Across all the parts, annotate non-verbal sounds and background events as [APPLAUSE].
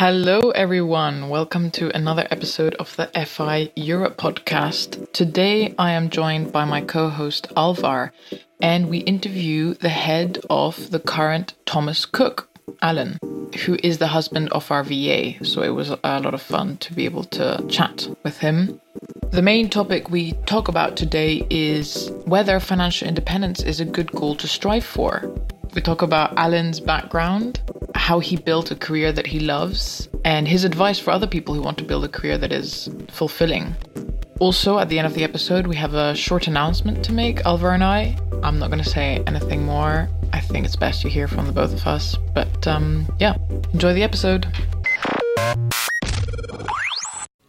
Hello, everyone. Welcome to another episode of the FI Europe podcast. Today, I am joined by my co host Alvar, and we interview the head of the current Thomas Cook, Alan, who is the husband of our VA. So it was a lot of fun to be able to chat with him. The main topic we talk about today is whether financial independence is a good goal to strive for. We talk about Alan's background, how he built a career that he loves, and his advice for other people who want to build a career that is fulfilling. Also, at the end of the episode, we have a short announcement to make, Alvar and I. I'm not going to say anything more. I think it's best you hear from the both of us. But um, yeah, enjoy the episode.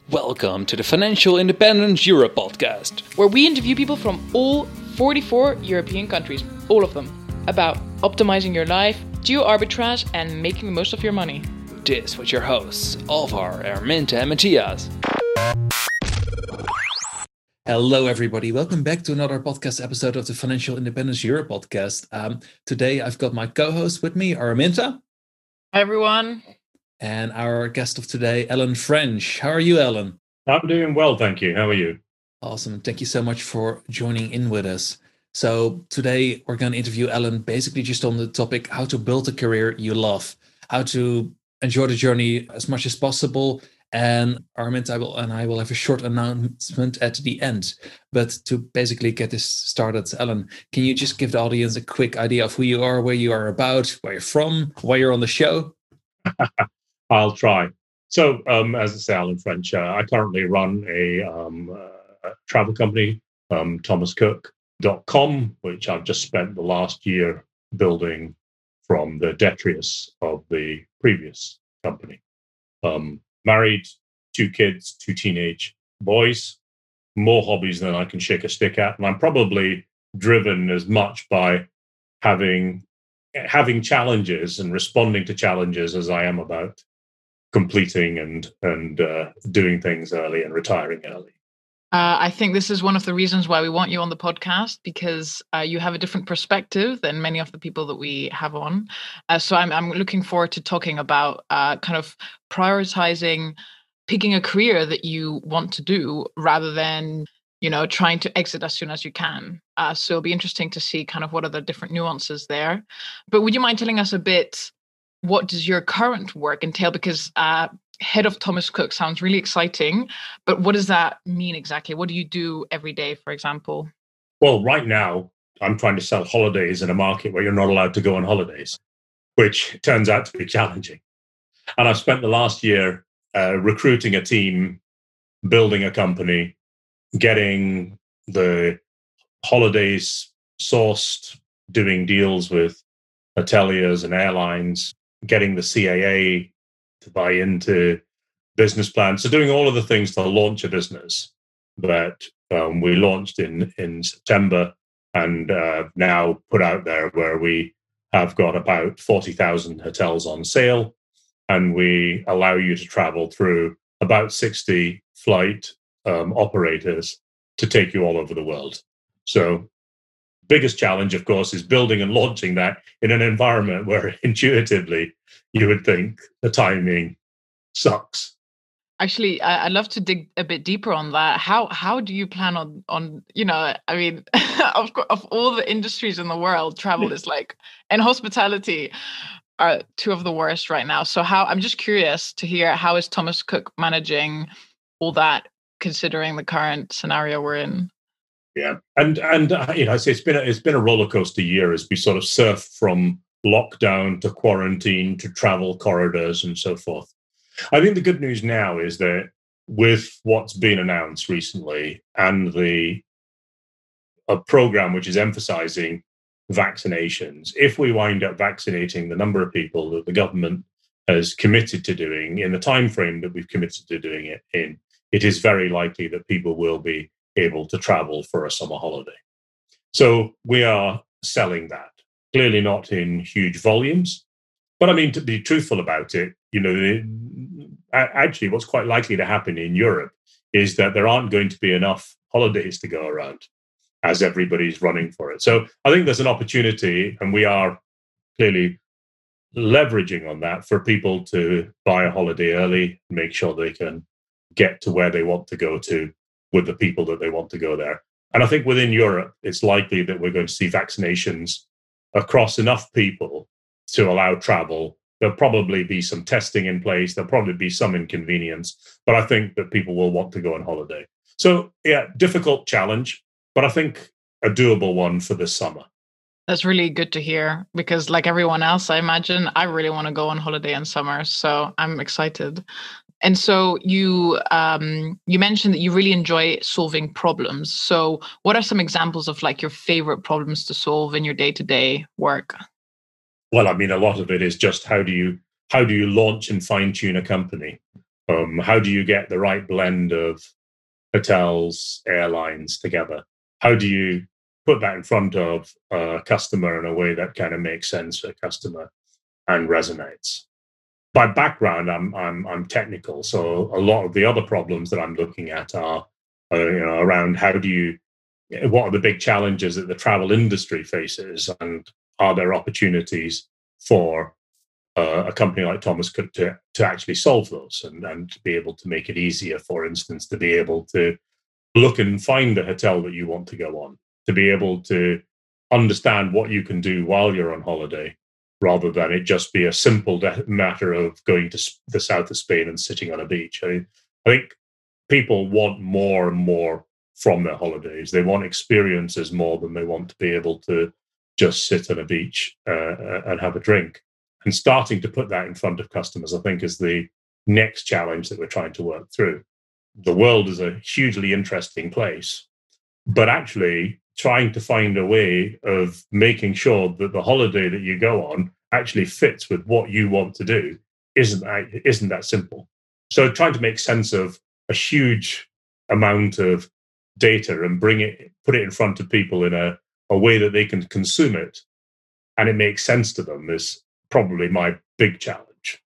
Welcome to the Financial Independence Europe podcast, where we interview people from all 44 European countries, all of them, about optimizing your life, geo arbitrage, and making the most of your money. This with your hosts, Alvar, Araminta, and Matthias. Hello, everybody. Welcome back to another podcast episode of the Financial Independence Europe podcast. Um, today, I've got my co host with me, Araminta. Hi, everyone. And our guest of today, Ellen French. How are you, Ellen? I'm doing well, thank you. How are you? Awesome. Thank you so much for joining in with us. So today we're going to interview Ellen basically just on the topic how to build a career you love, how to enjoy the journey as much as possible. And Armin I will, and I will have a short announcement at the end. But to basically get this started, Ellen, can you just give the audience a quick idea of who you are, where you are about, where you're from, why you're on the show? [LAUGHS] I'll try. So, um, as I say, Alan French, uh, I currently run a, um, uh, travel company, um, Thomas Cook, com, which I've just spent the last year building from the detritus of the previous company. Um, married, two kids, two teenage boys, more hobbies than I can shake a stick at. And I'm probably driven as much by having having challenges and responding to challenges as I am about completing and and uh, doing things early and retiring early. Uh, I think this is one of the reasons why we want you on the podcast because uh, you have a different perspective than many of the people that we have on. Uh, so I'm, I'm looking forward to talking about uh, kind of prioritizing picking a career that you want to do rather than you know trying to exit as soon as you can. Uh, so it'll be interesting to see kind of what are the different nuances there. But would you mind telling us a bit? What does your current work entail? Because uh, head of Thomas Cook sounds really exciting, but what does that mean exactly? What do you do every day, for example? Well, right now, I'm trying to sell holidays in a market where you're not allowed to go on holidays, which turns out to be challenging. And I've spent the last year uh, recruiting a team, building a company, getting the holidays sourced, doing deals with hoteliers and airlines, getting the CAA to buy into business plans. So doing all of the things to launch a business that um, we launched in in September and uh, now put out there, where we have got about forty thousand hotels on sale, and we allow you to travel through about sixty flight um, operators to take you all over the world. So biggest challenge, of course, is building and launching that in an environment where [LAUGHS] intuitively you would think the timing sucks. Actually, I'd love to dig a bit deeper on that. How how do you plan on on you know? I mean, [LAUGHS] of of all the industries in the world, travel is like and hospitality are two of the worst right now. So how I'm just curious to hear how is Thomas Cook managing all that, considering the current scenario we're in. Yeah, and and uh, you know, it's been a, it's been a roller coaster year as we sort of surf from lockdown to quarantine to travel corridors and so forth. I think the good news now is that with what's been announced recently and the a program which is emphasizing vaccinations, if we wind up vaccinating the number of people that the government has committed to doing in the time frame that we've committed to doing it in, it is very likely that people will be able to travel for a summer holiday. So we are selling that clearly not in huge volumes. But I mean, to be truthful about it, you know, actually, what's quite likely to happen in Europe is that there aren't going to be enough holidays to go around as everybody's running for it. So I think there's an opportunity, and we are clearly leveraging on that for people to buy a holiday early, make sure they can get to where they want to go to with the people that they want to go there. And I think within Europe, it's likely that we're going to see vaccinations across enough people to allow travel. There'll probably be some testing in place. There'll probably be some inconvenience, but I think that people will want to go on holiday. So, yeah, difficult challenge, but I think a doable one for this summer. That's really good to hear because, like everyone else, I imagine I really want to go on holiday in summer. So I'm excited. And so you um, you mentioned that you really enjoy solving problems. So what are some examples of like your favorite problems to solve in your day to day work? Well, I mean, a lot of it is just how do you how do you launch and fine tune a company? Um, how do you get the right blend of hotels, airlines together? How do you put that in front of a customer in a way that kind of makes sense for a customer and resonates? By background, I'm I'm I'm technical, so a lot of the other problems that I'm looking at are, uh, you know, around how do you, what are the big challenges that the travel industry faces, and are there opportunities for uh, a company like Thomas Cook to to actually solve those and and to be able to make it easier, for instance, to be able to look and find the hotel that you want to go on, to be able to understand what you can do while you're on holiday rather than it just be a simple de- matter of going to the south of Spain and sitting on a beach. I, mean, I think people want more and more from their holidays. They want experiences more than they want to be able to just sit on a beach uh, uh, and have a drink. And starting to put that in front of customers, I think, is the next challenge that we're trying to work through. The world is a hugely interesting place, but actually, trying to find a way of making sure that the holiday that you go on actually fits with what you want to do isn't that, isn't that simple. So trying to make sense of a huge amount of data and bring it, put it in front of people in a, a way that they can consume it and it makes sense to them is probably my big challenge.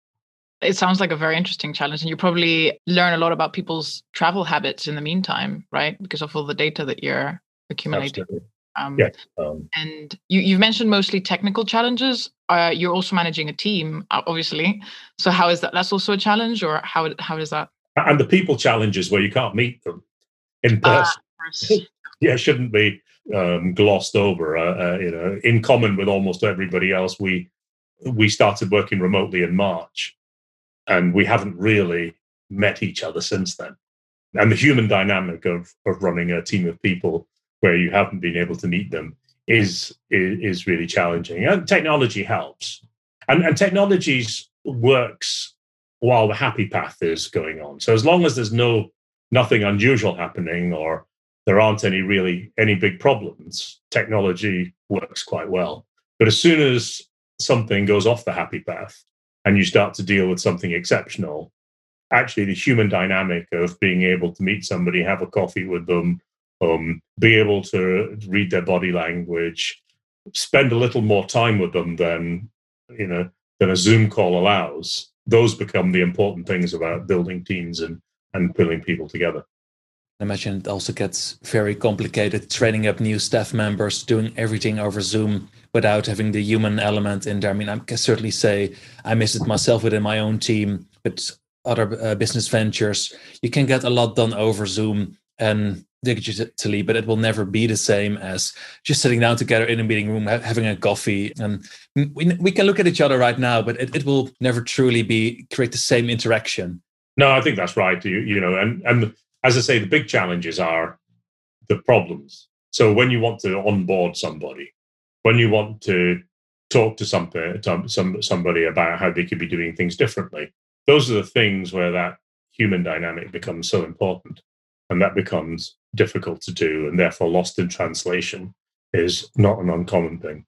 It sounds like a very interesting challenge, and you probably learn a lot about people's travel habits in the meantime, right? Because of all the data that you're accumulating. Um, yeah. Um, and you, you've mentioned mostly technical challenges. Uh, you're also managing a team, obviously. So how is that? That's also a challenge, or how how is that? And the people challenges where you can't meet them in ah, person. Uh, [LAUGHS] yeah, shouldn't be um, glossed over. Uh, uh, you know, in common with almost everybody else, we we started working remotely in March, and we haven't really met each other since then. And the human dynamic of of running a team of people where you haven't been able to meet them is is, really challenging. And technology helps, and and technologies works while the happy path is going on. So as long as there's no nothing unusual happening or there aren't any really any big problems, technology works quite well. But as soon as something goes off the happy path and you start to deal with something exceptional, actually the human dynamic of being able to meet somebody, have a coffee with them, um, be able to read their body language, spend a little more time with them than you know than a Zoom call allows. Those become the important things about building teams and and pulling people together. I imagine it also gets very complicated training up new staff members, doing everything over Zoom without having the human element in there. I mean, I can certainly say I miss it myself within my own team, but other uh, business ventures, you can get a lot done over Zoom and digitally, but it will never be the same as just sitting down together in a meeting room, having a coffee. And we, we can look at each other right now, but it, it will never truly be create the same interaction. No, I think that's right. You, you know, and, and as I say, the big challenges are the problems. So when you want to onboard somebody, when you want to talk to somebody, some, somebody about how they could be doing things differently, those are the things where that human dynamic becomes so important and that becomes difficult to do and therefore lost in translation is not an uncommon thing.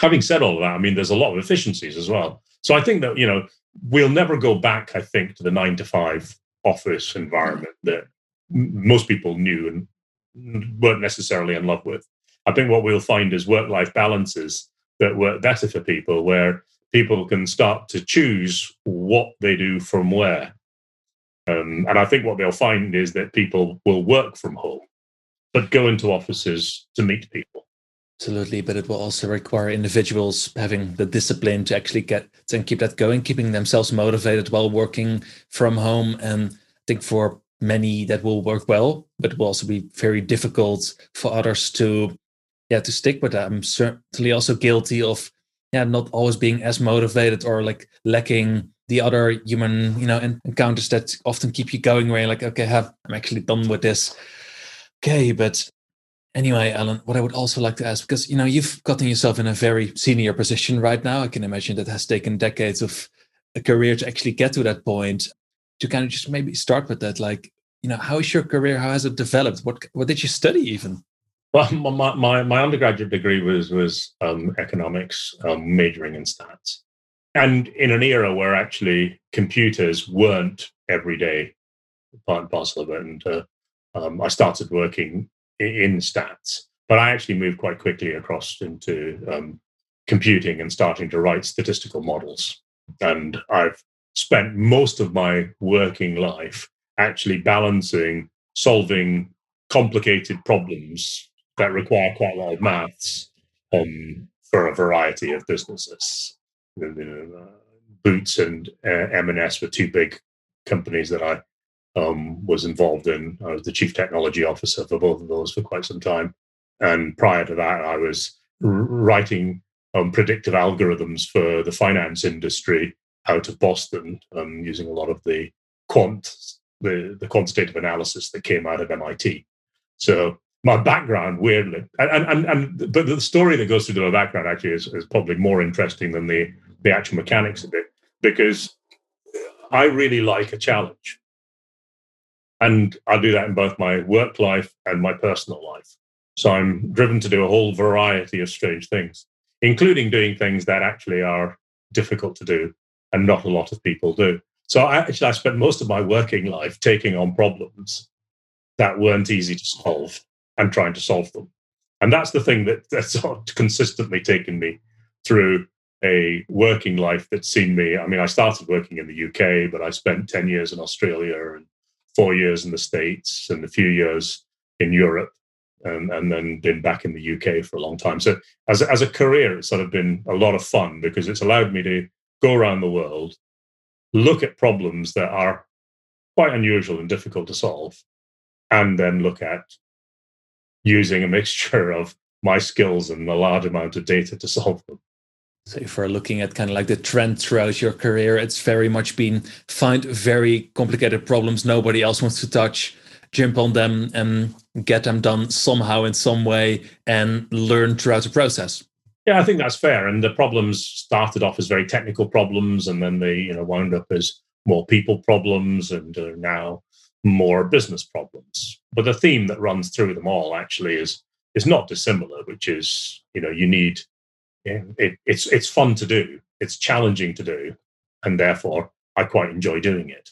Having said all that, I mean, there's a lot of efficiencies as well. So I think that, you know, we'll never go back, I think, to the nine to five office environment that most people knew and weren't necessarily in love with. I think what we'll find is work life balances that work better for people, where people can start to choose what they do from where. Um, and I think what they'll find is that people will work from home, but go into offices to meet people. Absolutely, but it will also require individuals having the discipline to actually get and keep that going, keeping themselves motivated while working from home. And I think for many that will work well, but it will also be very difficult for others to yeah to stick with that. I'm certainly also guilty of yeah not always being as motivated or like lacking the other human you know encounters that often keep you going where you're like okay i'm actually done with this okay but Anyway, Alan, what I would also like to ask, because you know you've gotten yourself in a very senior position right now. I can imagine that has taken decades of a career to actually get to that point. To kind of just maybe start with that, like you know, how is your career? How has it developed? What what did you study even? Well, my my, my undergraduate degree was was um, economics, um, majoring in stats, and in an era where actually computers weren't every day part and parcel of it. And uh, um, I started working in stats. But I actually moved quite quickly across into um, computing and starting to write statistical models. And I've spent most of my working life actually balancing solving complicated problems that require quite a lot of maths um, for a variety of businesses. You know, uh, Boots and uh, M&S were two big companies that I um, was involved in. I was the chief technology officer for both of those for quite some time. And prior to that, I was writing um, predictive algorithms for the finance industry out of Boston, um, using a lot of the quant, the, the quantitative analysis that came out of MIT. So my background, weirdly, and and and but the story that goes through my background actually is, is probably more interesting than the the actual mechanics of it, because I really like a challenge. And I do that in both my work life and my personal life. So I'm driven to do a whole variety of strange things, including doing things that actually are difficult to do and not a lot of people do. So I, actually, I spent most of my working life taking on problems that weren't easy to solve and trying to solve them. And that's the thing that, that's [LAUGHS] consistently taken me through a working life that's seen me. I mean, I started working in the UK, but I spent 10 years in Australia and four years in the States and a few years in Europe, and, and then been back in the UK for a long time. So as as a career, it's sort of been a lot of fun because it's allowed me to go around the world, look at problems that are quite unusual and difficult to solve, and then look at using a mixture of my skills and a large amount of data to solve them. So if we're looking at kind of like the trend throughout your career, it's very much been find very complicated problems nobody else wants to touch, jump on them and get them done somehow in some way and learn throughout the process. Yeah, I think that's fair. And the problems started off as very technical problems, and then they, you know, wound up as more people problems, and are now more business problems. But the theme that runs through them all actually is is not dissimilar, which is, you know, you need yeah, it, it's it's fun to do. It's challenging to do, and therefore I quite enjoy doing it.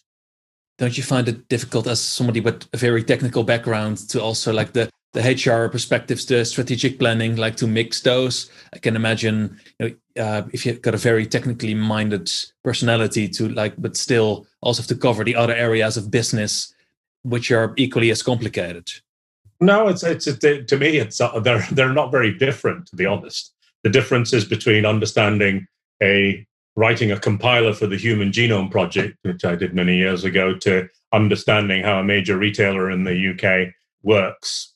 Don't you find it difficult as somebody with a very technical background to also like the the HR perspectives, the strategic planning, like to mix those? I can imagine you know, uh, if you've got a very technically minded personality to like, but still also have to cover the other areas of business, which are equally as complicated. No, it's it's it, to me it's uh, they're they're not very different to be honest the differences between understanding a writing a compiler for the Human Genome Project, which I did many years ago, to understanding how a major retailer in the UK works.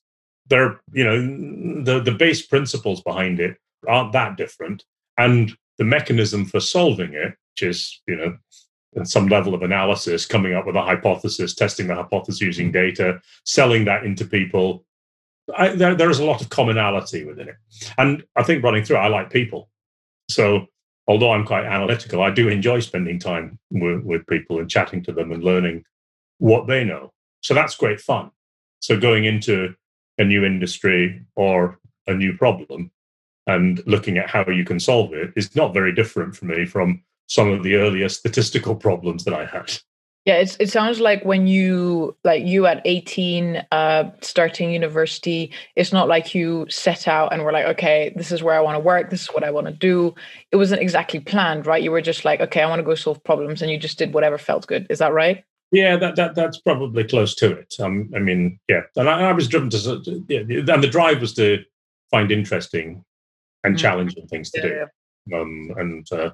There, you know, the, the base principles behind it aren't that different. And the mechanism for solving it, which is, you know, some level of analysis, coming up with a hypothesis, testing the hypothesis using data, selling that into people, I, there, there is a lot of commonality within it. And I think running through, I like people. So although I'm quite analytical, I do enjoy spending time with, with people and chatting to them and learning what they know. So that's great fun. So going into a new industry or a new problem and looking at how you can solve it is not very different for me from some of the earlier statistical problems that I had. Yeah, it's, it sounds like when you like you at 18 uh starting university, it's not like you set out and were like, okay, this is where I want to work, this is what I want to do. It wasn't exactly planned, right? You were just like, okay, I want to go solve problems and you just did whatever felt good. Is that right? Yeah, that, that that's probably close to it. Um, I mean, yeah, and I, I was driven to, yeah, and the drive was to find interesting and mm-hmm. challenging things to yeah, do. Yeah. Um, and uh,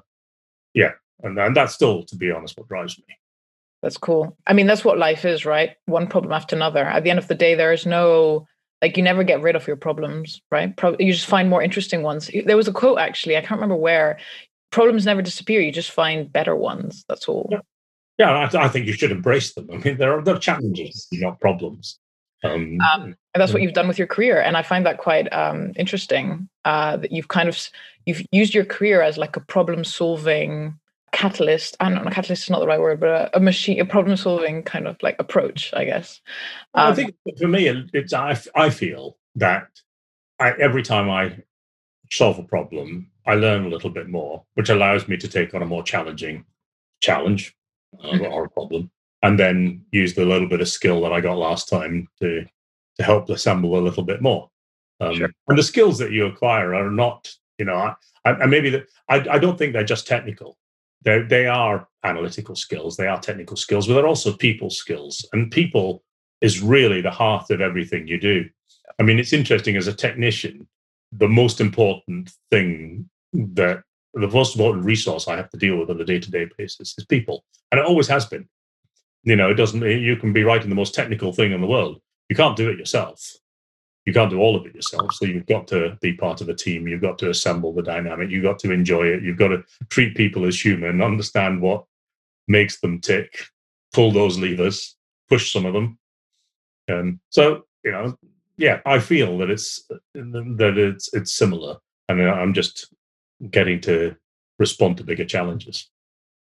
yeah, and, and that's still, to be honest, what drives me. That's cool. I mean, that's what life is, right? One problem after another. At the end of the day, there is no like you never get rid of your problems, right? Pro- you just find more interesting ones. There was a quote actually, I can't remember where. Problems never disappear. You just find better ones. That's all. Yeah, yeah I, I think you should embrace them. I mean, there are, there are challenges, not problems. Um, um, and that's what you've done with your career, and I find that quite um, interesting. Uh, that you've kind of you've used your career as like a problem-solving catalyst. I don't know, catalyst is not the right word, but a, a machine, a problem-solving kind of like approach, I guess. I um, think for me, it's I, I feel that I, every time I solve a problem, I learn a little bit more, which allows me to take on a more challenging challenge uh, mm-hmm. or a problem and then use the little bit of skill that I got last time to to help assemble a little bit more. Um, sure. And the skills that you acquire are not, you know, I, I maybe that I, I don't think they're just technical. They they are analytical skills, they are technical skills, but they're also people skills. And people is really the heart of everything you do. I mean, it's interesting as a technician, the most important thing that the most important resource I have to deal with on a day to day basis is people. And it always has been. You know, it doesn't, you can be writing the most technical thing in the world. You can't do it yourself. You can't do all of it yourself. So you've got to be part of a team. You've got to assemble the dynamic. You've got to enjoy it. You've got to treat people as human, understand what makes them tick, pull those levers, push some of them. Um, so, you know, yeah, I feel that it's that it's it's similar, and I'm just getting to respond to bigger challenges.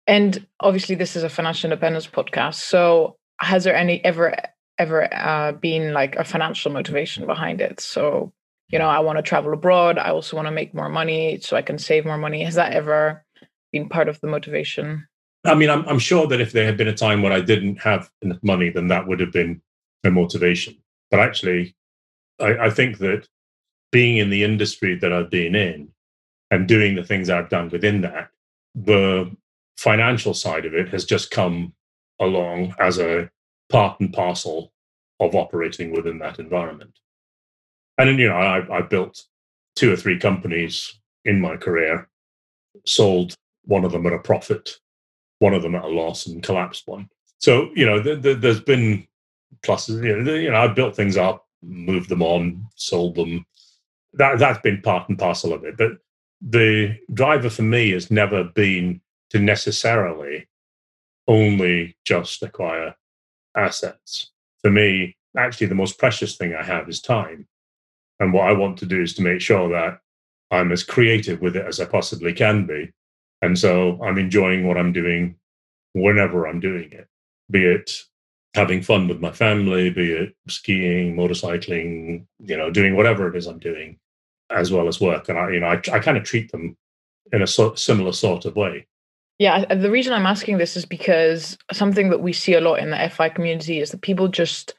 And obviously, this is a financial independence podcast. So, has there any ever ever uh, been like a financial motivation behind it? So, you know, I want to travel abroad. I also want to make more money so I can save more money. Has that ever been part of the motivation? I mean, I'm, I'm sure that if there had been a time when I didn't have enough money, then that would have been a motivation. But actually, I, I think that being in the industry that I've been in and doing the things I've done within that, the financial side of it has just come along as a part and parcel of operating within that environment. And you know, I, I built two or three companies in my career, sold one of them at a profit, one of them at a loss, and collapsed one. So you know, th- th- there's been pluses. You know, you know, I built things up, moved them on, sold them. That that's been part and parcel of it. But the driver for me has never been to necessarily only just acquire assets. For me, actually, the most precious thing I have is time. And what I want to do is to make sure that I'm as creative with it as I possibly can be. And so I'm enjoying what I'm doing whenever I'm doing it, be it having fun with my family, be it skiing, motorcycling, you know, doing whatever it is I'm doing, as well as work. And I, you know, I, I kind of treat them in a so, similar sort of way. Yeah, the reason I'm asking this is because something that we see a lot in the FI community is that people just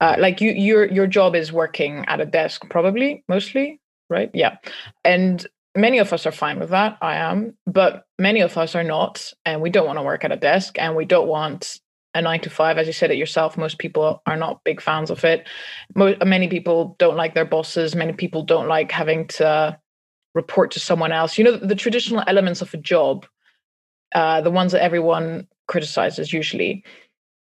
uh, like you your your job is working at a desk probably mostly, right? Yeah. And many of us are fine with that. I am, but many of us are not and we don't want to work at a desk and we don't want a 9 to 5 as you said it yourself most people are not big fans of it. Many people don't like their bosses, many people don't like having to report to someone else. You know the traditional elements of a job uh, the ones that everyone criticizes usually.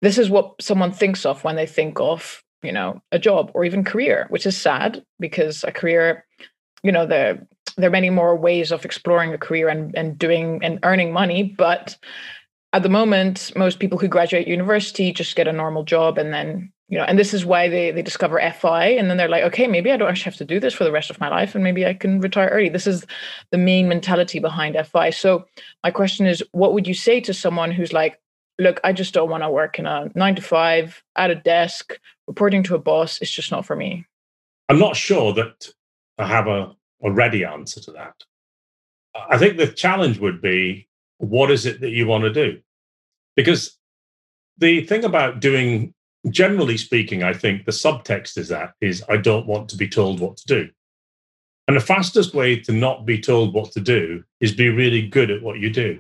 This is what someone thinks of when they think of, you know, a job or even career, which is sad because a career, you know, there there are many more ways of exploring a career and, and doing and earning money. But at the moment, most people who graduate university just get a normal job and then you know and this is why they they discover fi and then they're like okay maybe i don't actually have to do this for the rest of my life and maybe i can retire early. This is the main mentality behind fi so my question is what would you say to someone who's like look i just don't want to work in a nine to five at a desk reporting to a boss it's just not for me i'm not sure that i have a, a ready answer to that. I think the challenge would be what is it that you want to do? Because the thing about doing generally speaking, I think the subtext is that is I don't want to be told what to do. And the fastest way to not be told what to do is be really good at what you do.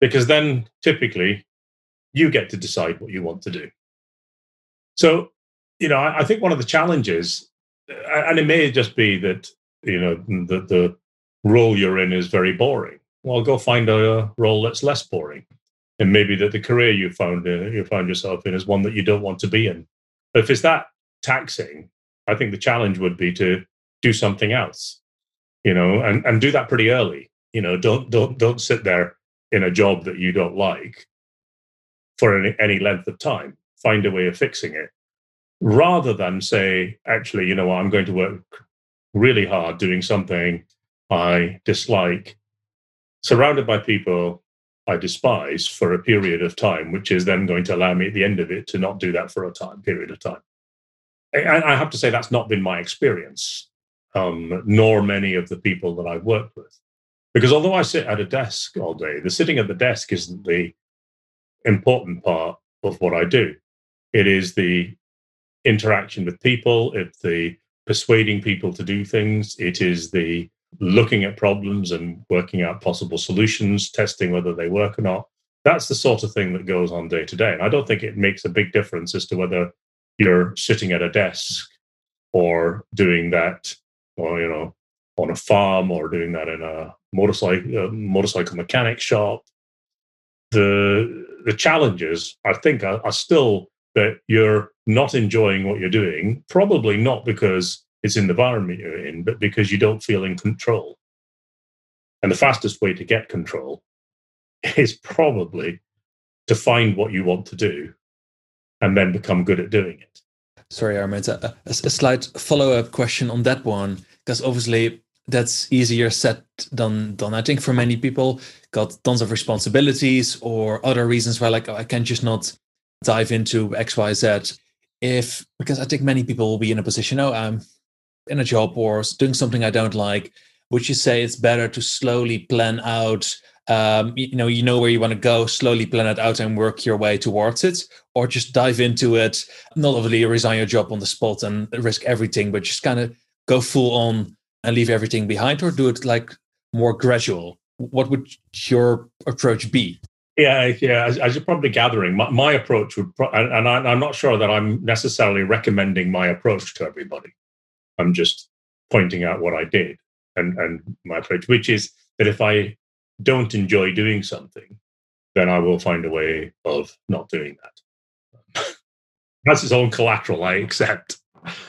Because then typically you get to decide what you want to do. So, you know, I, I think one of the challenges and it may just be that you know the the role you're in is very boring. Well, go find a role that's less boring, and maybe that the career you found uh, you found yourself in is one that you don't want to be in. But if it's that taxing, I think the challenge would be to do something else, you know, and and do that pretty early. You know, don't don't don't sit there in a job that you don't like for any, any length of time. Find a way of fixing it rather than say, actually, you know what, I'm going to work really hard doing something I dislike, surrounded by people I despise for a period of time, which is then going to allow me at the end of it to not do that for a time period of time. And I have to say that's not been my experience, um, nor many of the people that I've worked with. Because although I sit at a desk all day, the sitting at the desk isn't the important part of what I do. It is the interaction with people, it's the persuading people to do things, it is the looking at problems and working out possible solutions, testing whether they work or not. That's the sort of thing that goes on day to day. And I don't think it makes a big difference as to whether you're sitting at a desk or doing that, or you know, on a farm or doing that in a motorcycle uh, motorcycle mechanic shop. The the challenges I think are, are still that you're not enjoying what you're doing, probably not because it's in the environment you're in, but because you don't feel in control. And the fastest way to get control [LAUGHS] is probably to find what you want to do and then become good at doing it. Sorry, Armin, a, a, a slight follow up question on that one, because obviously that's easier said than done. I think for many people, got tons of responsibilities or other reasons why, like, oh, I can't just not dive into X, Y, Z. If because I think many people will be in a position, oh, I'm in a job or doing something I don't like, would you say it's better to slowly plan out? Um, you know, you know where you want to go, slowly plan it out and work your way towards it, or just dive into it, not only resign your job on the spot and risk everything, but just kind of go full on and leave everything behind, or do it like more gradual? What would your approach be? Yeah, yeah. As, as, you're probably gathering, my, my approach would, pro- and, and I, I'm not sure that I'm necessarily recommending my approach to everybody. I'm just pointing out what I did and, and my approach, which is that if I don't enjoy doing something, then I will find a way of not doing that. [LAUGHS] That's its own collateral, I accept.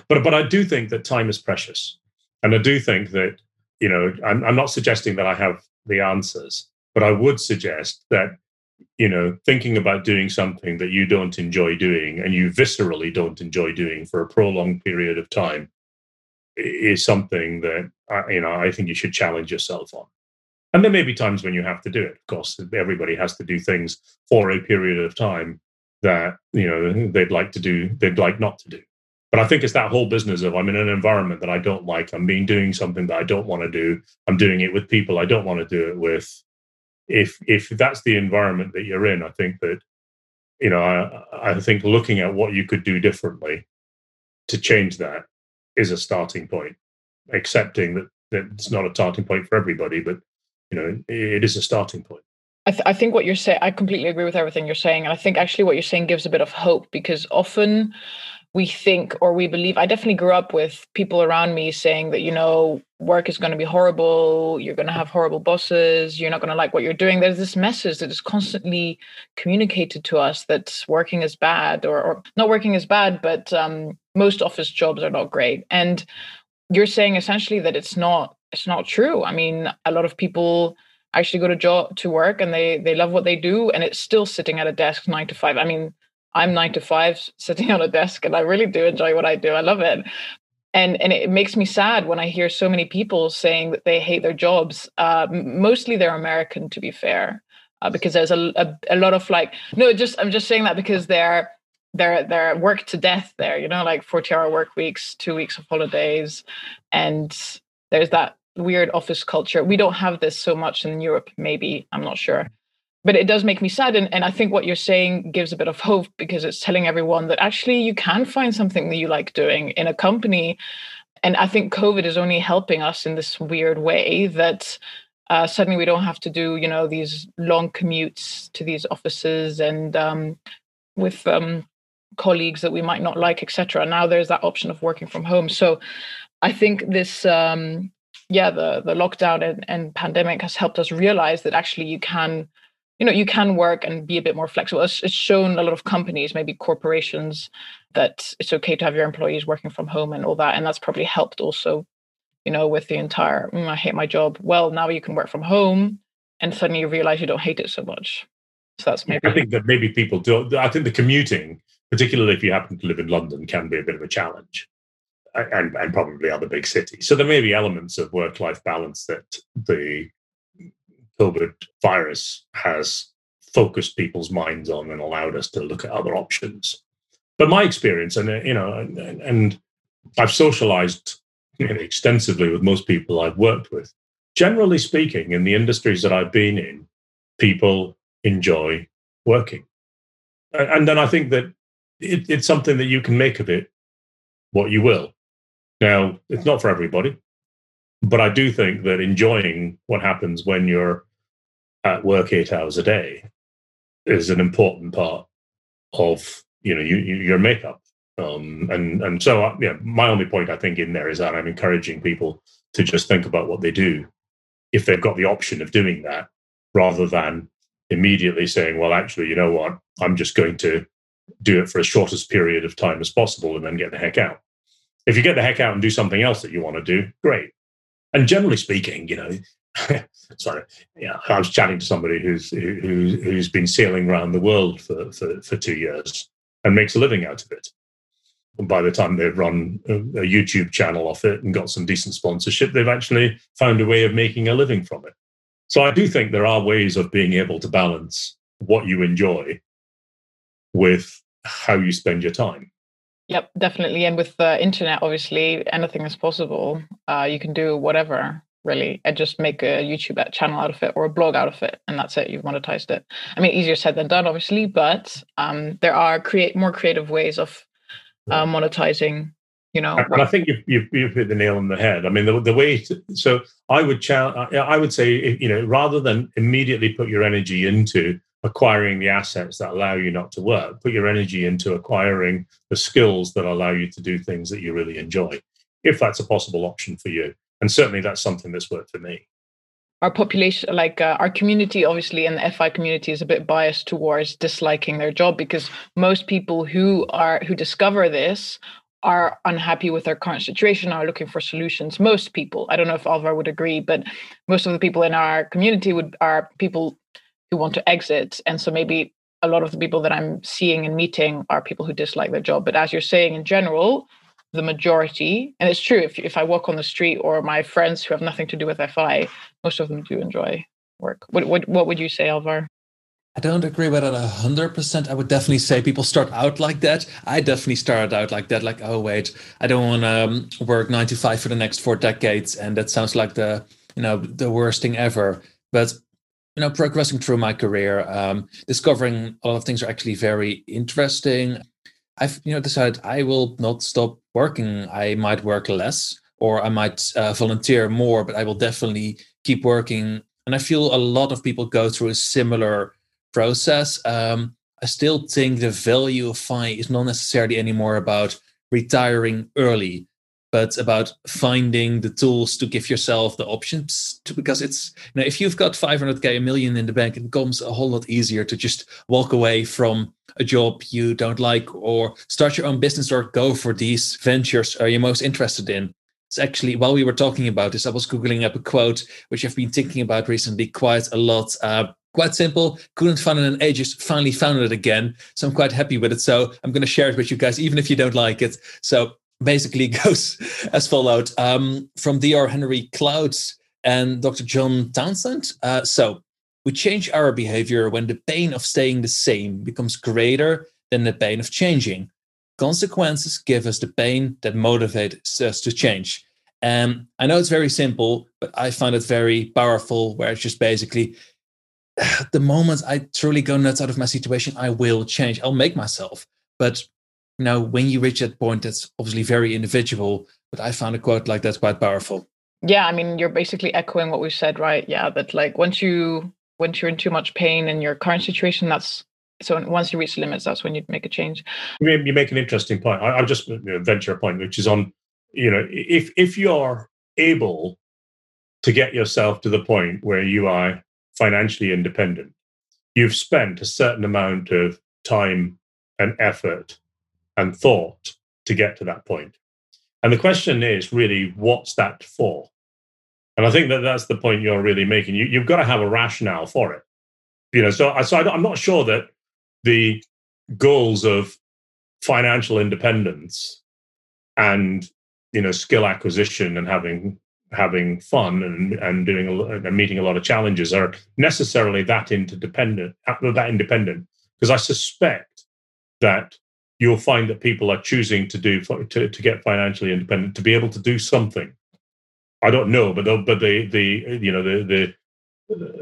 But but I do think that time is precious. And I do think that, you know, I'm, I'm not suggesting that I have the answers, but I would suggest that you know, thinking about doing something that you don't enjoy doing and you viscerally don't enjoy doing for a prolonged period of time is something that you know I think you should challenge yourself on. And there may be times when you have to do it. Of course, everybody has to do things for a period of time that you know they'd like to do, they'd like not to do. But I think it's that whole business of I'm in an environment that I don't like. I'm being doing something that I don't want to do. I'm doing it with people I don't want to do it with. If if that's the environment that you're in, I think that you know I, I think looking at what you could do differently to change that is a starting point. Accepting that, that it's not a starting point for everybody, but you know it is a starting point. I, th- I think what you're saying, I completely agree with everything you're saying, and I think actually what you're saying gives a bit of hope because often we think or we believe i definitely grew up with people around me saying that you know work is going to be horrible you're going to have horrible bosses you're not going to like what you're doing. There's this message that is constantly communicated to us that working is bad or, or not working is bad but um, most office jobs are not great. And you're saying essentially that it's not it's not true. I mean a lot of people actually go to job to work and they they love what they do and it's still sitting at a desk nine to five. I mean I'm nine to five sitting [LAUGHS] on a desk and I really do enjoy what I do. I love it. And, and it makes me sad when I hear so many people saying that they hate their jobs. Uh, mostly they're American, to be fair, uh, because there's a, a, a lot of like no, just I'm just saying that because they're they're they're worked to death there. You know, like 40 hour work weeks, two weeks of holidays, and there's that weird office culture. We don't have this so much in Europe. Maybe I'm not sure but it does make me sad and, and i think what you're saying gives a bit of hope because it's telling everyone that actually you can find something that you like doing in a company and i think covid is only helping us in this weird way that uh, suddenly we don't have to do you know these long commutes to these offices and um, with um, colleagues that we might not like, etc. Now there's that option of working from home. So I think this um, yeah, the the lockdown and, and pandemic has helped us realize that actually you can you know you can work and be a bit more flexible. It's, it's, shown a lot of companies maybe corporations that it's okay to have your employees working from home and all that and that's probably helped also you know with the entire mm, i hate my job. Well now you can work from home and suddenly you realize you don't hate it so much. So that's maybe i think that maybe people do i think the commuting particularly if you happen to live in london can be a bit of a challenge and, and probably other big cities. So there may be elements of work-life balance that the COVID virus has focused people's minds on and allowed us to look at other options. But my experience, and you know, and, and I've socialized extensively with most people I've worked with. Generally speaking, in the industries that I've been in, people enjoy working, and then I think that it, it's something that you can make of it what you will. Now, it's not for everybody, but I do think that enjoying what happens when you're at work eight hours a day is an important part of you know you, you, your makeup. Um, and and so uh, yeah, my only point I think in there is that I'm encouraging people to just think about what they do if they've got the option of doing that, rather than immediately saying, well, actually, you know what, I'm just going to do it for as shortest period of time as possible and then get the heck out. If you get the heck out and do something else that you want to do, great. And generally speaking, you know, [LAUGHS] sorry, yeah, I was chatting to somebody who's who, who's been sailing around the world for, for, for two years and makes a living out of it. And by the time they've run a, a YouTube channel off it and got some decent sponsorship, they've actually found a way of making a living from it. So I do think there are ways of being able to balance what you enjoy with how you spend your time. Yep, definitely. And with the internet, obviously, anything is possible. Uh, you can do whatever really and just make a youtube channel out of it or a blog out of it and that's it you've monetized it. I mean easier said than done obviously but um, there are create more creative ways of uh, monetizing you know and i think you've, you've, you've, hit the nail on the head. I mean the, the way to, so i would challenge i would say you know rather than immediately put your energy into acquiring the assets that allow you not to work put your energy into acquiring the skills that allow you to do things that you really enjoy if that's a possible option for you and certainly that's something that's worked for me. Our population like uh, our community obviously and the fi community is a bit biased towards disliking their job because most people who are who discover this are unhappy with their current situation are looking for solutions. Most people i don't know if alvar would agree but most of the people in our community would are people who want to exit. And so maybe a lot of the people that i'm seeing and meeting are people who dislike their job. But as you're saying in general the majority, and it's true if if I walk on the street or my friends who have nothing to do with FI, most of them do enjoy work. What what what would you say, Alvar? I don't agree with that a hundred percent. I would definitely say people start out like that. I definitely started out like that. Like, oh wait, I don't want to um, work to five for the next four decades, and that sounds like the you know the worst thing ever. But you know, progressing through my career, um, discovering a lot of things are actually very interesting. I've you know decided I will not stop working. I might work less, or I might uh, volunteer more, but I will definitely keep working. And I feel a lot of people go through a similar process. Um, I still think the value of FI is not necessarily anymore about retiring early but about finding the tools to give yourself the options to, because it's you know if you've got 500k a million in the bank it becomes a whole lot easier to just walk away from a job you don't like or start your own business or go for these ventures are you most interested in. It's actually while we were talking about this i was googling up a quote which i've been thinking about recently quite a lot uh, quite simple couldn't find it in ages finally found it again so i'm quite happy with it so i'm going to share it with you guys even if you don't like it. So basically [LAUGHS] goes as followed um, from Dr. Henry Clouds and Dr. John Townsend. Uh, so we change our behavior when the pain of staying the same becomes greater than the pain of changing. Consequences give us the pain that motivates us to change. And I know it's very simple, but I find it very powerful, where it's just basically [SIGHS] the moment I truly go nuts out of my situation, I will change. I'll make myself. But you know, when you reach that point, that's obviously very individual. But I found a quote like that's quite powerful. Yeah, I mean, you're basically echoing what we said, right? Yeah, that like once you once you're in too much pain in your current situation, that's so once you reach the limits, that's when you'd make a change. You make an interesting point. I, will just you know, venture a point, which is on, you know, if if you're able to get yourself to the point where you are financially independent, you've spent a certain amount of time and effort and thought to get to that point. And the question is really, what's that for? And I think that that's the point you're really making. You, you've got to have a rationale for it. You know, so, I'm not sure that the goals of financial independence and you know skill acquisition and having having fun and and doing a, and meeting a lot of challenges are necessarily that interdependent that independent because I suspect that you'll find that people are choosing to do to, to get financially independent to be able to do something. I don't know, but but the the you know the the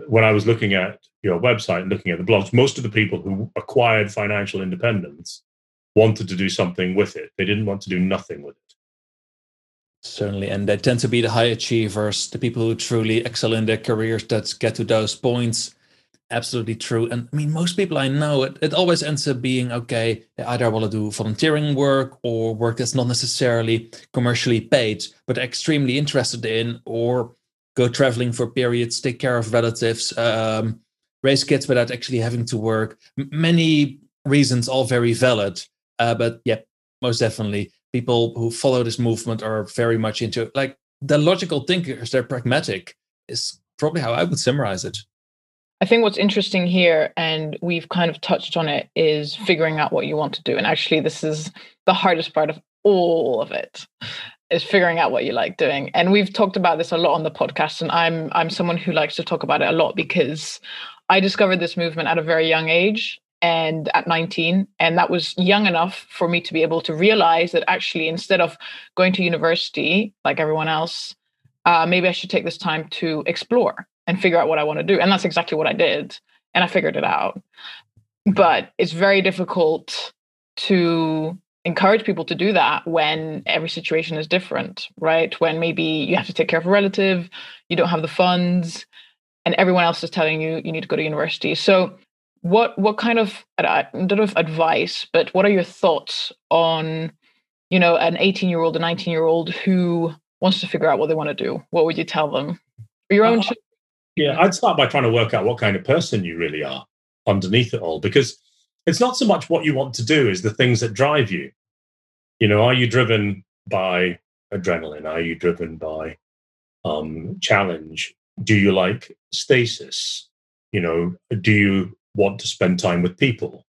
when I was looking at your website and looking at the blogs, most of the people who acquired financial independence wanted to do something with it. They didn't want to do nothing with it. Certainly, and they tend to be the high achievers, the people who truly excel in their careers that get to those points absolutely true. And I mean, most people I know, it, it always ends up being okay, either I want to do volunteering work or work that's not necessarily commercially paid, but extremely interested in, or go traveling for periods, take care of relatives, um, raise kids without actually having to work. M- many reasons, all very valid. Uh, but yeah, most definitely, people who follow this movement are very much into like the logical thinkers, they're pragmatic, is probably how I would summarize it. I think what's interesting here, and we've kind of touched on it, is figuring out what you want to do. And actually, this is the hardest part of all of it is figuring out what you like doing. And we've talked about this a lot on the podcast. And I'm I'm someone who likes to talk about it a lot because I discovered this movement at a very young age and at 19 and that was young enough for me to be able to realize that actually instead of going to university like everyone else uh, maybe i should take this time to explore and figure out what I want to do. And that's exactly what I did. And I figured it out. But it's very difficult to encourage people to do that when every situation is different, right? When maybe you have to take care of a relative, you don't have the funds, and everyone else is telling you you need to go to university. So what what kind of I don't know if advice, but what are your thoughts on, you know, an 18 year old, a 19 year old who wants to figure out what they want to do? What would you tell them? Your own uh, yeah, I'd start by trying to work out what kind of person you really are underneath it all, because it's not so much what you want to do is the things that drive you. You know, are you driven by adrenaline? Are you driven by um, challenge? Do you like stasis? You know, do you want to spend time with people?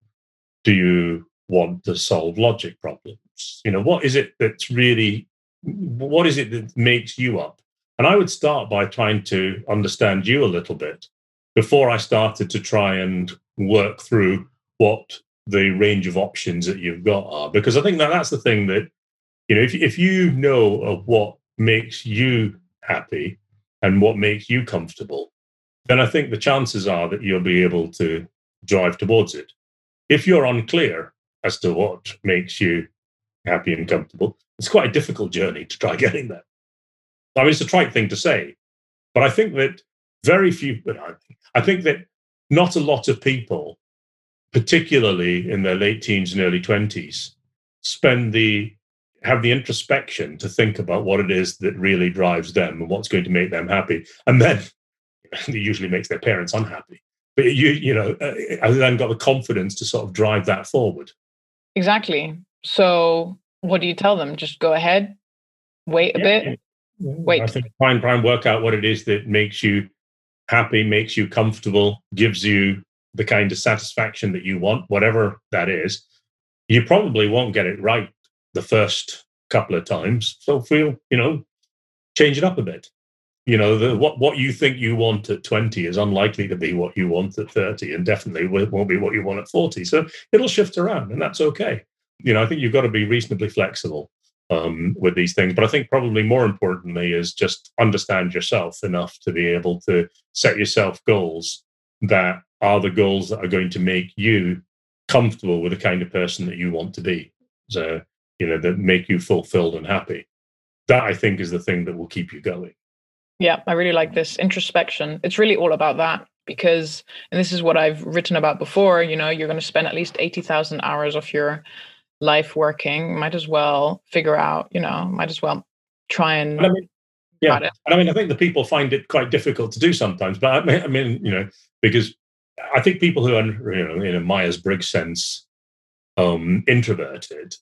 Do you want to solve logic problems? You know, what is it that's really, what is it that makes you up? And I would start by trying to understand you a little bit before I started to try and work through what the range of options that you've got are. Because I think that that's the thing that, you know, if, if you know of what makes you happy and what makes you comfortable, then I think the chances are that you'll be able to drive towards it. If you're unclear as to what makes you happy and comfortable, it's quite a difficult journey to try [LAUGHS] getting there. I mean, it's a trite thing to say, but I think that very few, I think that not a lot of people, particularly in their late teens and early 20s, spend the have the introspection to think about what it is that really drives them and what's going to make them happy. And then [LAUGHS] it usually makes their parents unhappy. But you, you know, uh, then got the confidence to sort of drive that forward. Exactly. So what do you tell them? Just go ahead, wait a yeah. bit, Wait. I think try and try and work out what it is that makes you happy, makes you comfortable, gives you the kind of satisfaction that you want, whatever that is. You probably won't get it right the first couple of times. So feel, you know, change it up a bit. You know, the, what what you think you want at 20 is unlikely to be what you want at 30 and definitely won't be what you want at 40. So it'll shift around and that's okay. You know, I think you've got to be reasonably flexible um, with these things. But I think probably more importantly is just understand yourself enough to be able to set yourself goals that are the goals that are going to make you comfortable with the kind of person that you want to be. So, you know, that make you fulfilled and happy. That I think is the thing that will keep you going. Yeah, I really like this introspection. It's really all about that. because and this is what I've written about before, you know, you're going to spend at least 80,000 hours of your life working, might as well figure out, you know, might as well try and I mean, yeah. And I mean, I think the people find it quite difficult to do sometimes, but I mean, I mean, you know, because I think people who are, you know, in a Myers Briggs sense, um, introverted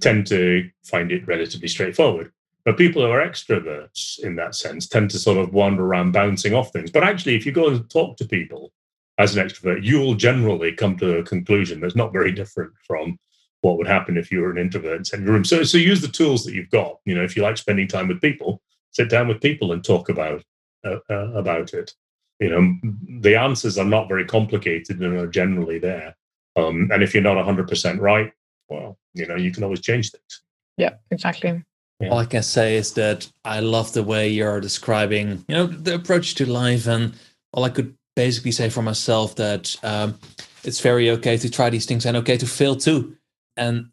tend to find it relatively straightforward. But people who are extroverts in that sense tend to sort of wander around bouncing off things. But actually, if you go and talk to people as an extrovert, you'll generally come to a conclusion that's not very different from what would happen if you were an introvert and in your room. So, so use the tools that you've got. You know, if you like spending time with people, sit down with people and talk about uh, uh, about it. You know, the answers are not very complicated and are generally there. Um, and if you're not 100% right, well, you know, you can always change things. Yeah, exactly. Yeah. All I can say is that I love the way you're describing, you know, the approach to life, and all I could basically say for myself that um, it's very okay to try these things and okay to fail too. And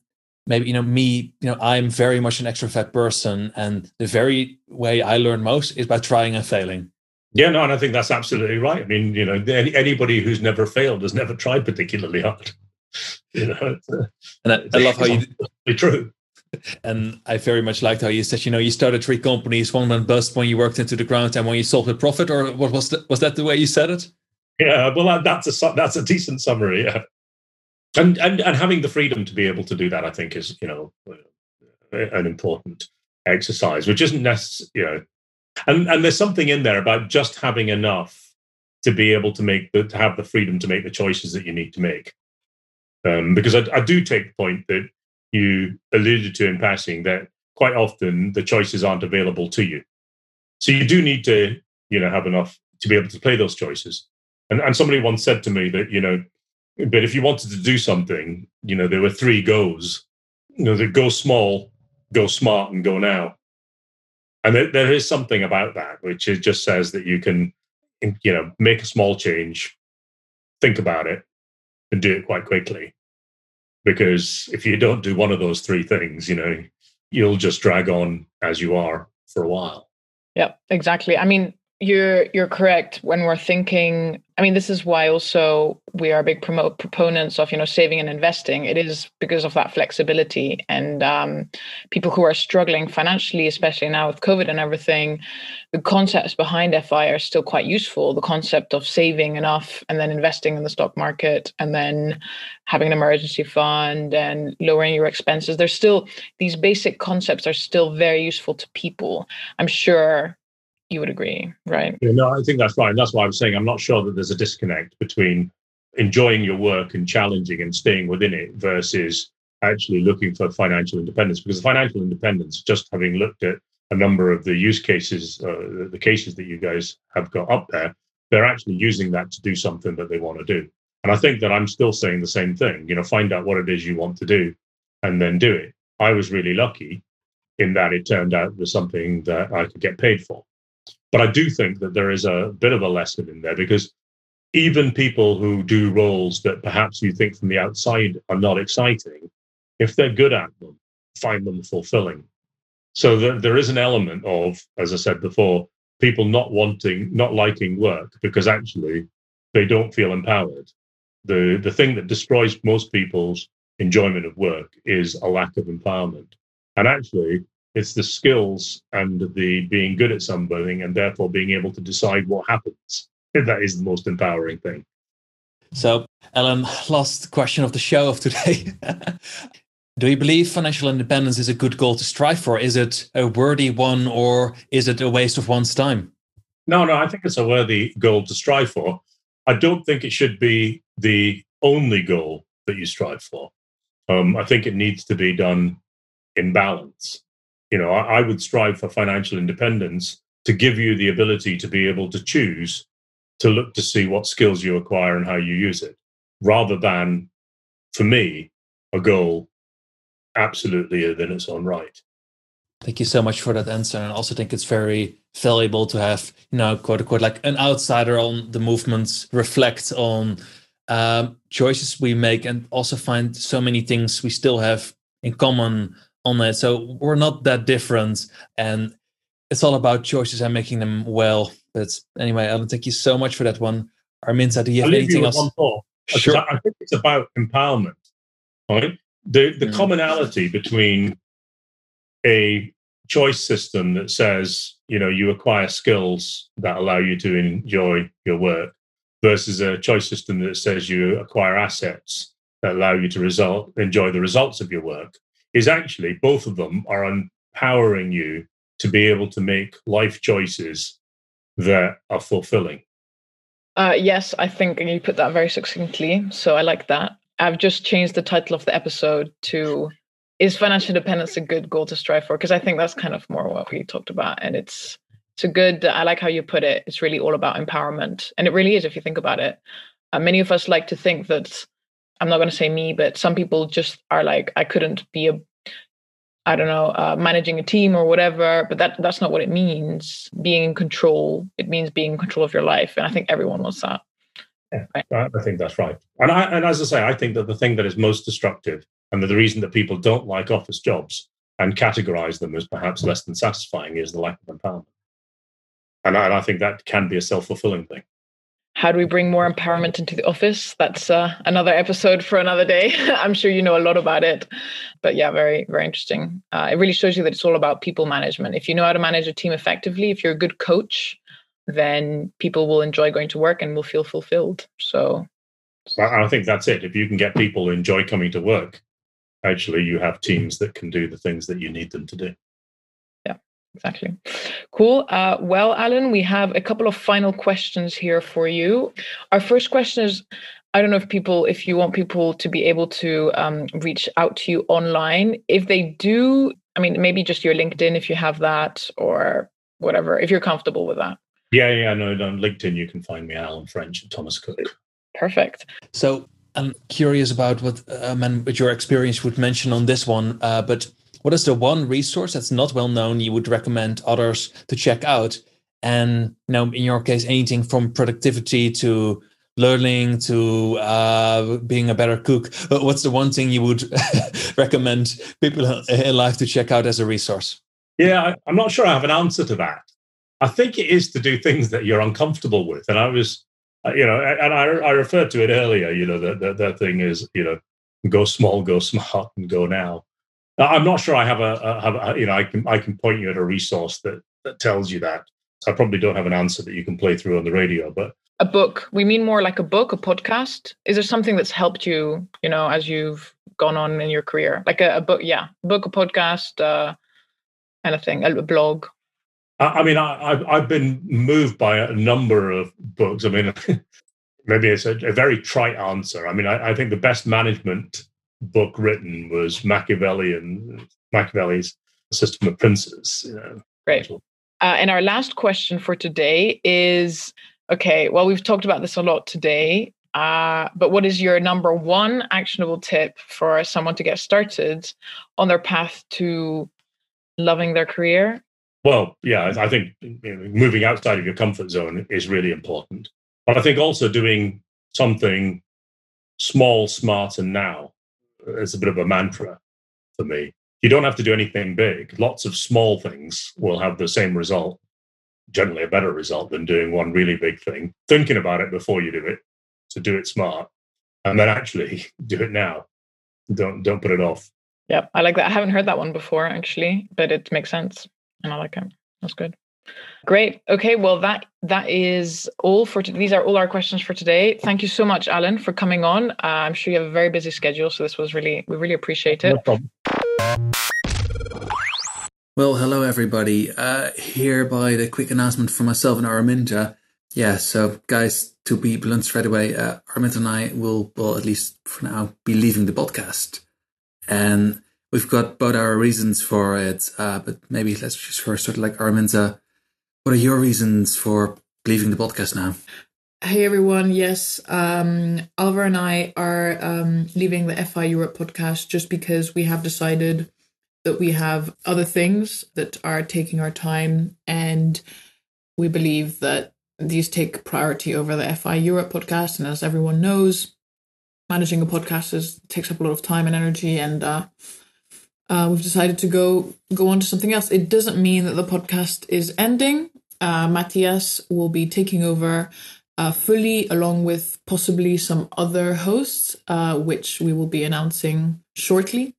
maybe you know me, you know, I'm very much an extrovert person, and the very way I learn most is by trying and failing. Yeah, no, and I think that's absolutely right. I mean, you know, anybody who's never failed has never tried particularly hard. [LAUGHS] You know, uh, and I, I love how you. True. And I very much liked how you said, you know, you started three companies, one went bust when you worked into the ground and when you sold with profit, or what was that? Was that the way you said it? Yeah, well, that's a that's a decent summary. Yeah, and and and having the freedom to be able to do that, I think, is you know an important exercise, which isn't necessary. You know, and and there's something in there about just having enough to be able to make the to have the freedom to make the choices that you need to make. Um, because I, I do take the point that you alluded to in passing that quite often the choices aren't available to you. So you do need to, you know, have enough to be able to play those choices. And, and somebody once said to me that, you know, but if you wanted to do something, you know, there were three goes. You know, the go small, go smart, and go now. And there, there is something about that, which it just says that you can, you know, make a small change, think about it, and do it quite quickly because if you don't do one of those three things, you know, you'll just drag on as you are for a while. Yeah, exactly. I mean, you're you're correct when we're thinking i mean this is why also we are big promote proponents of you know saving and investing. It is because of that flexibility and um, people who are struggling financially especially now with covid and everything the concepts behind fi are still quite useful. The concept of saving enough and then investing in the stock market and then having an emergency fund and lowering your expenses. There's still these basic concepts are still very useful to people. I'm sure you would agree, right? Yeah, no, I think that's right. And that's why I'm saying I'm not sure that there's a disconnect between enjoying your work and challenging and staying within it versus actually looking for financial independence. Because financial independence, just having looked at a number of the use cases, uh, the cases that you guys have got up there, they're actually using that to do something that they want to do. And I think that I'm still saying the same thing. You know, find out what it is you want to do and then do it. I was really lucky in that it turned out was something that I could get paid for. But I do think that there is a bit of a lesson in there because even people who do roles that perhaps you think from the outside are not exciting, if they're good at them, find them fulfilling. So there is an element of, as I said before, people not wanting, not liking work because actually they don't feel empowered. The the thing that destroys most people's enjoyment of work is a lack of empowerment. And actually, it's the skills and the being good at something and therefore being able to decide what happens. [LAUGHS] That is the most empowering thing. So, Ellen, last question of the show of today. [LAUGHS] Do you believe financial independence is a good goal to strive for? Is it a worthy one or is it a waste of one's time? No, no, I think it's a worthy goal to strive for. I don't think it should be the only goal that you strive for. Um, I think it needs to be done in balance you know, I, would strive for financial independence to give you the ability to be able to choose to look to see what skills you acquire and how you use it, rather than, for me, a goal absolutely in its own right. Thank you so much for that answer. And I also think it's very valuable to have, you know, quote unquote, like an outsider on the movements reflect on um, choices we make and also find so many things we still have in common on it. So we're not that different. And it's all about choices and making them well. But anyway, Alan, thank you so much for that one. Araminta, do you have I'll anything you else? one because Sure. I I think it's about empowerment, right? The the Mm. commonality between a choice system that says you know you acquire skills that allow you to enjoy your work versus a choice system that says you acquire assets that allow you to result enjoy the results of your work is actually both of them are empowering you to be able to make life choices that are fulfilling Uh, yes, I think you put that very succinctly. So I like that. I've just changed the title of the episode to "Is financial independence a good goal to strive for?" Because I think that's kind of more what we talked about, and it's it's a good. I like how you put it. It's really all about empowerment, and it really is if you think about it. Uh, many of us like to think that I'm not going to say me, but some people just are like, I couldn't be a I don't know, uh, managing a team or whatever. But that that's not what it means. Being in control. It means being in control of your life, and I think everyone wants that. I, I think that's right. And I, and as I say, I think that the thing that is most destructive and that the reason that people don't like office jobs and categorize them as perhaps less than satisfying is the lack of empowerment. And I, and I think that can be a self fulfilling thing. How do we bring more empowerment into the office? That's uh, another episode for another day. [LAUGHS] I'm sure you know a lot about it, but yeah, very very interesting. Uh, it really shows you that it's all about people management. If you know how to manage a team effectively, if you're a good coach, then people will enjoy going to work and will feel fulfilled. So I, think that's it. If you can get people who enjoy coming to work, actually, you have teams that can do the things that you need them to do. Exactly. Cool. Uh, well, Alan, we have a couple of final questions here for you. Our first question is I don't know if people, if you want people to be able to um, reach out to you online. If they do, I mean, maybe just your LinkedIn if you have that or whatever, if you're comfortable with that. Yeah, yeah, no, on LinkedIn, you can find me, Alan French and Thomas Cook. Perfect. So I'm curious about what um, and what your experience would mention on this one. Uh, but what is the one resource that's not well known you would recommend others to check out? And you know, in your case, anything from productivity to learning to uh, being a better cook. Uh, What's the one thing you would [LAUGHS] recommend people in life to check out as a resource? Yeah, I'm not sure I have an answer to that. I think it is to do things that you're uncomfortable with. And I was, uh, you know, and I, I referred to it earlier, you know, that that that thing is, you know, go small, go [LAUGHS] smart, and go now. I'm not sure I have a, a, have a, you know, I can I can point you at a resource that that tells you that. I probably don't have an answer that you can play through on the radio, but A book. We mean more like a book, a podcast. Is there something that's helped you, you know, as you've gone on in your career? Like a, a book, yeah, book, a podcast, uh, anything, a, a blog. I, I mean, I, I've I've been moved by a number of books. I mean, [LAUGHS] maybe it's a, a very trite answer. I mean, I, I think the best management book written was Machiavellian Machiavelli's System of Princes. You know. Great. Uh, and our last question for today is okay, well, we've talked about this a lot today, uh, but what is your number one actionable tip for someone to get started on their path to loving their career? Well, yeah, I think you know, moving outside of your comfort zone is really important. But I think also doing something small, smart, and now is a bit of a mantra for me. You don't have to do anything big. Lots of small things will have the same result, generally a better result than doing one really big thing. Thinking about it before you do it, so do it smart, and then actually [LAUGHS] do it now. Don't don't put it off. Yeah, I like that. I haven't heard that one before actually, but it makes sense, and I like it. That's good. Great. Okay. Well, that that is all for t- these are all our questions for today. Thank you so much, Alan, for coming on. Uh, I'm sure you have a very busy schedule, so this was really we really appreciate it. No problem. Well, hello everybody. Uh, hereby the quick announcement from myself and Araminta. Yeah, so guys, to be blunt straight away, uh, Araminta and I will, well, at least for now, be leaving the podcast. And we've got both our reasons for it, uh, but maybe let's just first sort of like Araminta. What are your reasons for leaving the podcast now? Hey everyone, yes, um, Alvar and I are um, leaving the FI Europe podcast just because we have decided that we have other things that are taking our time, and we believe that these take priority over the FI Europe podcast. And as everyone knows, managing a podcast is takes up a lot of time and energy, and uh, uh, we've decided to go go on to something else. It doesn't mean that the podcast is ending. Uh, Matthias will be taking over uh, fully, along with possibly some other hosts, uh, which we will be announcing shortly.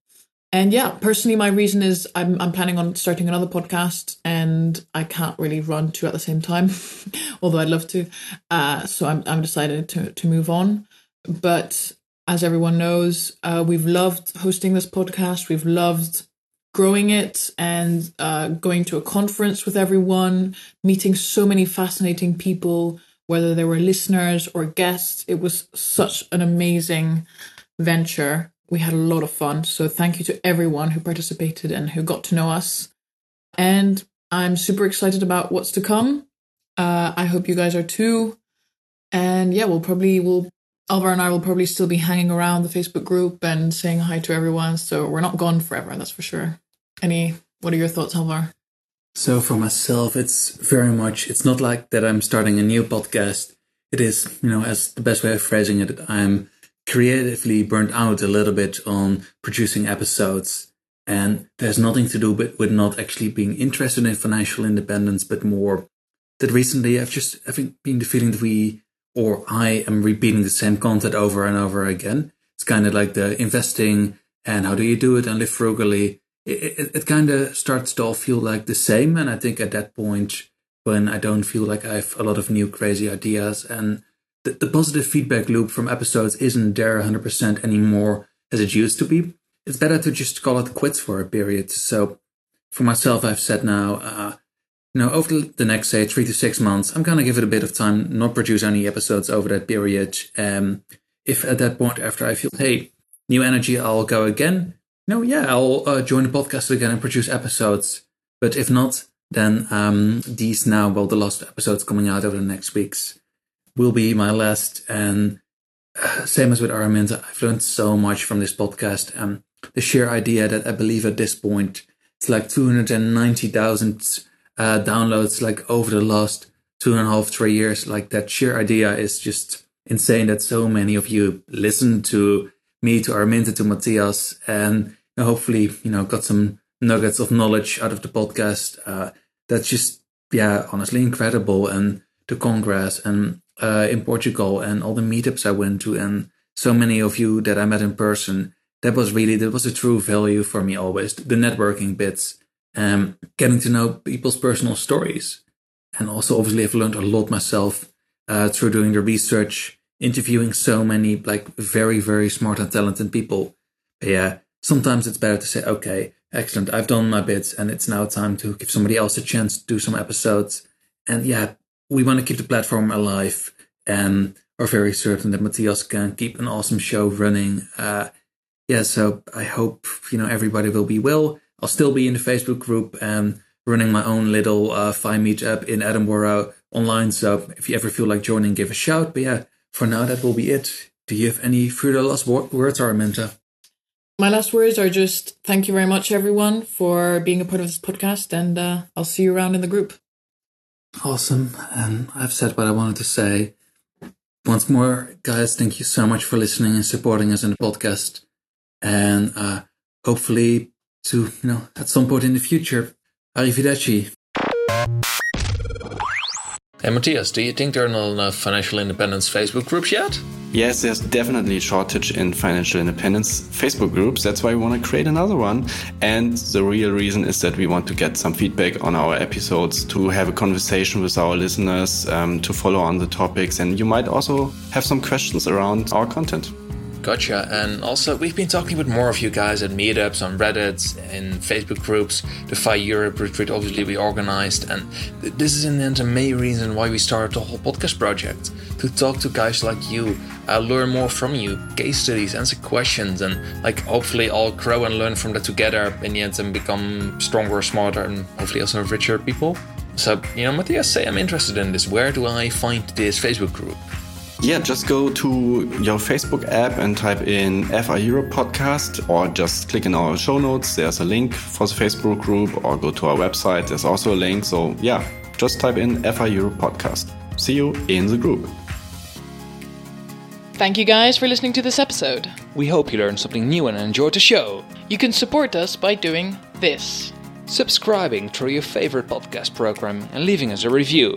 And yeah, personally, my reason is I'm I'm planning on starting another podcast, and I can't really run two at the same time, [LAUGHS] although I'd love to. Uh, so I'm I'm decided to to move on. But as everyone knows, uh, we've loved hosting this podcast. We've loved growing it and uh, going to a conference with everyone, meeting so many fascinating people, whether they were listeners or guests. It was such an amazing venture. We had a lot of fun. So thank you to everyone who participated and who got to know us. And I'm super excited about what's to come. Uh, I hope you guys are too. And yeah, we'll probably we'll Alvar and I will probably still be hanging around the Facebook group and saying hi to everyone. So we're not gone forever, that's for sure. Any, what are your thoughts, Alvar? So for myself, it's very much, it's not like that I'm starting a new podcast. It is, you know, as the best way of phrasing it, I'm creatively burnt out a little bit on producing episodes. And there's nothing to do with, with not actually being interested in financial independence, but more that recently I've just, I've been the feeling that we, or I am repeating the same content over and over again. It's kind of like the investing and how do you do it and live frugally it, it, kind of starts to all feel like the same. And I think at that point, when I don't feel like I have a lot of new crazy ideas and the, the positive feedback loop from episodes isn't there 100% anymore as it used to be, it's better to just call it quits for a period. So for myself, I've said now, uh, you know, over the next, say, three to six months, I'm going to give it a bit of time, not produce any episodes over that period. Um, if at that point, after I feel, hey, new energy, I'll go again, no, yeah, I'll uh, join the podcast again and produce episodes. But if not, then um, these now, well, the last episodes coming out over the next weeks will be my last. And uh, same as with Araminta, I've learned so much from this podcast. Um, the sheer idea that I believe at this point it's like 290,000 uh, downloads, like over the last two and a half, three years. Like that sheer idea is just insane that so many of you listen to me, to Araminta, to Matthias, and hopefully, you know, got some nuggets of knowledge out of the podcast. Uh, that's just, yeah, honestly incredible. And the Congress and uh, in Portugal and all the meetups I went to and so many of you that I met in person. That was really, that was a true value for me always. The networking bits, um, getting to know people's personal stories. And also, obviously, I've learned a lot myself uh, through doing the research, interviewing so many like very, very smart and talented people. But yeah, sometimes it's better to say, okay, excellent, I've done my bits and it's now time to give somebody else a chance to do some episodes. And yeah, we want to keep the platform alive and are very certain that Matthias can keep an awesome show running. Uh, yeah, so I hope, you know, everybody will be well. I'll still be in the Facebook group and running my own little uh, Fi meetup in Edinburgh online. So if you ever feel like joining, give a shout. But yeah, for now, that will be it. Do you have any further last words, Araminta? My last words are just thank you very much, everyone, for being a part of this podcast, and uh, I'll see you around in the group. Awesome. And I've said what I wanted to say. Once more, guys, thank you so much for listening and supporting us in the podcast. And uh, hopefully, to, you know, at some point in the future, arrivederci. Hey, Matthias, do you think there are not enough financial independence Facebook groups yet? Yes, there's definitely a shortage in financial independence Facebook groups. That's why we want to create another one. And the real reason is that we want to get some feedback on our episodes, to have a conversation with our listeners, um, to follow on the topics. And you might also have some questions around our content. Gotcha. And also, we've been talking with more of you guys at meetups, on Reddit, in Facebook groups. The FI Europe retreat, obviously, we organized. And this is in the end the main reason why we started the whole podcast project to talk to guys like you, uh, learn more from you, case studies, answer questions, and like hopefully all grow and learn from that together in the end and become stronger, smarter, and hopefully also richer people. So, you know, Matthias, say I'm interested in this. Where do I find this Facebook group? Yeah, just go to your Facebook app and type in FI Europe podcast or just click in our show notes. There's a link for the Facebook group or go to our website. There's also a link. So, yeah, just type in FI Europe podcast. See you in the group. Thank you guys for listening to this episode. We hope you learned something new and enjoyed the show. You can support us by doing this subscribing through your favorite podcast program and leaving us a review.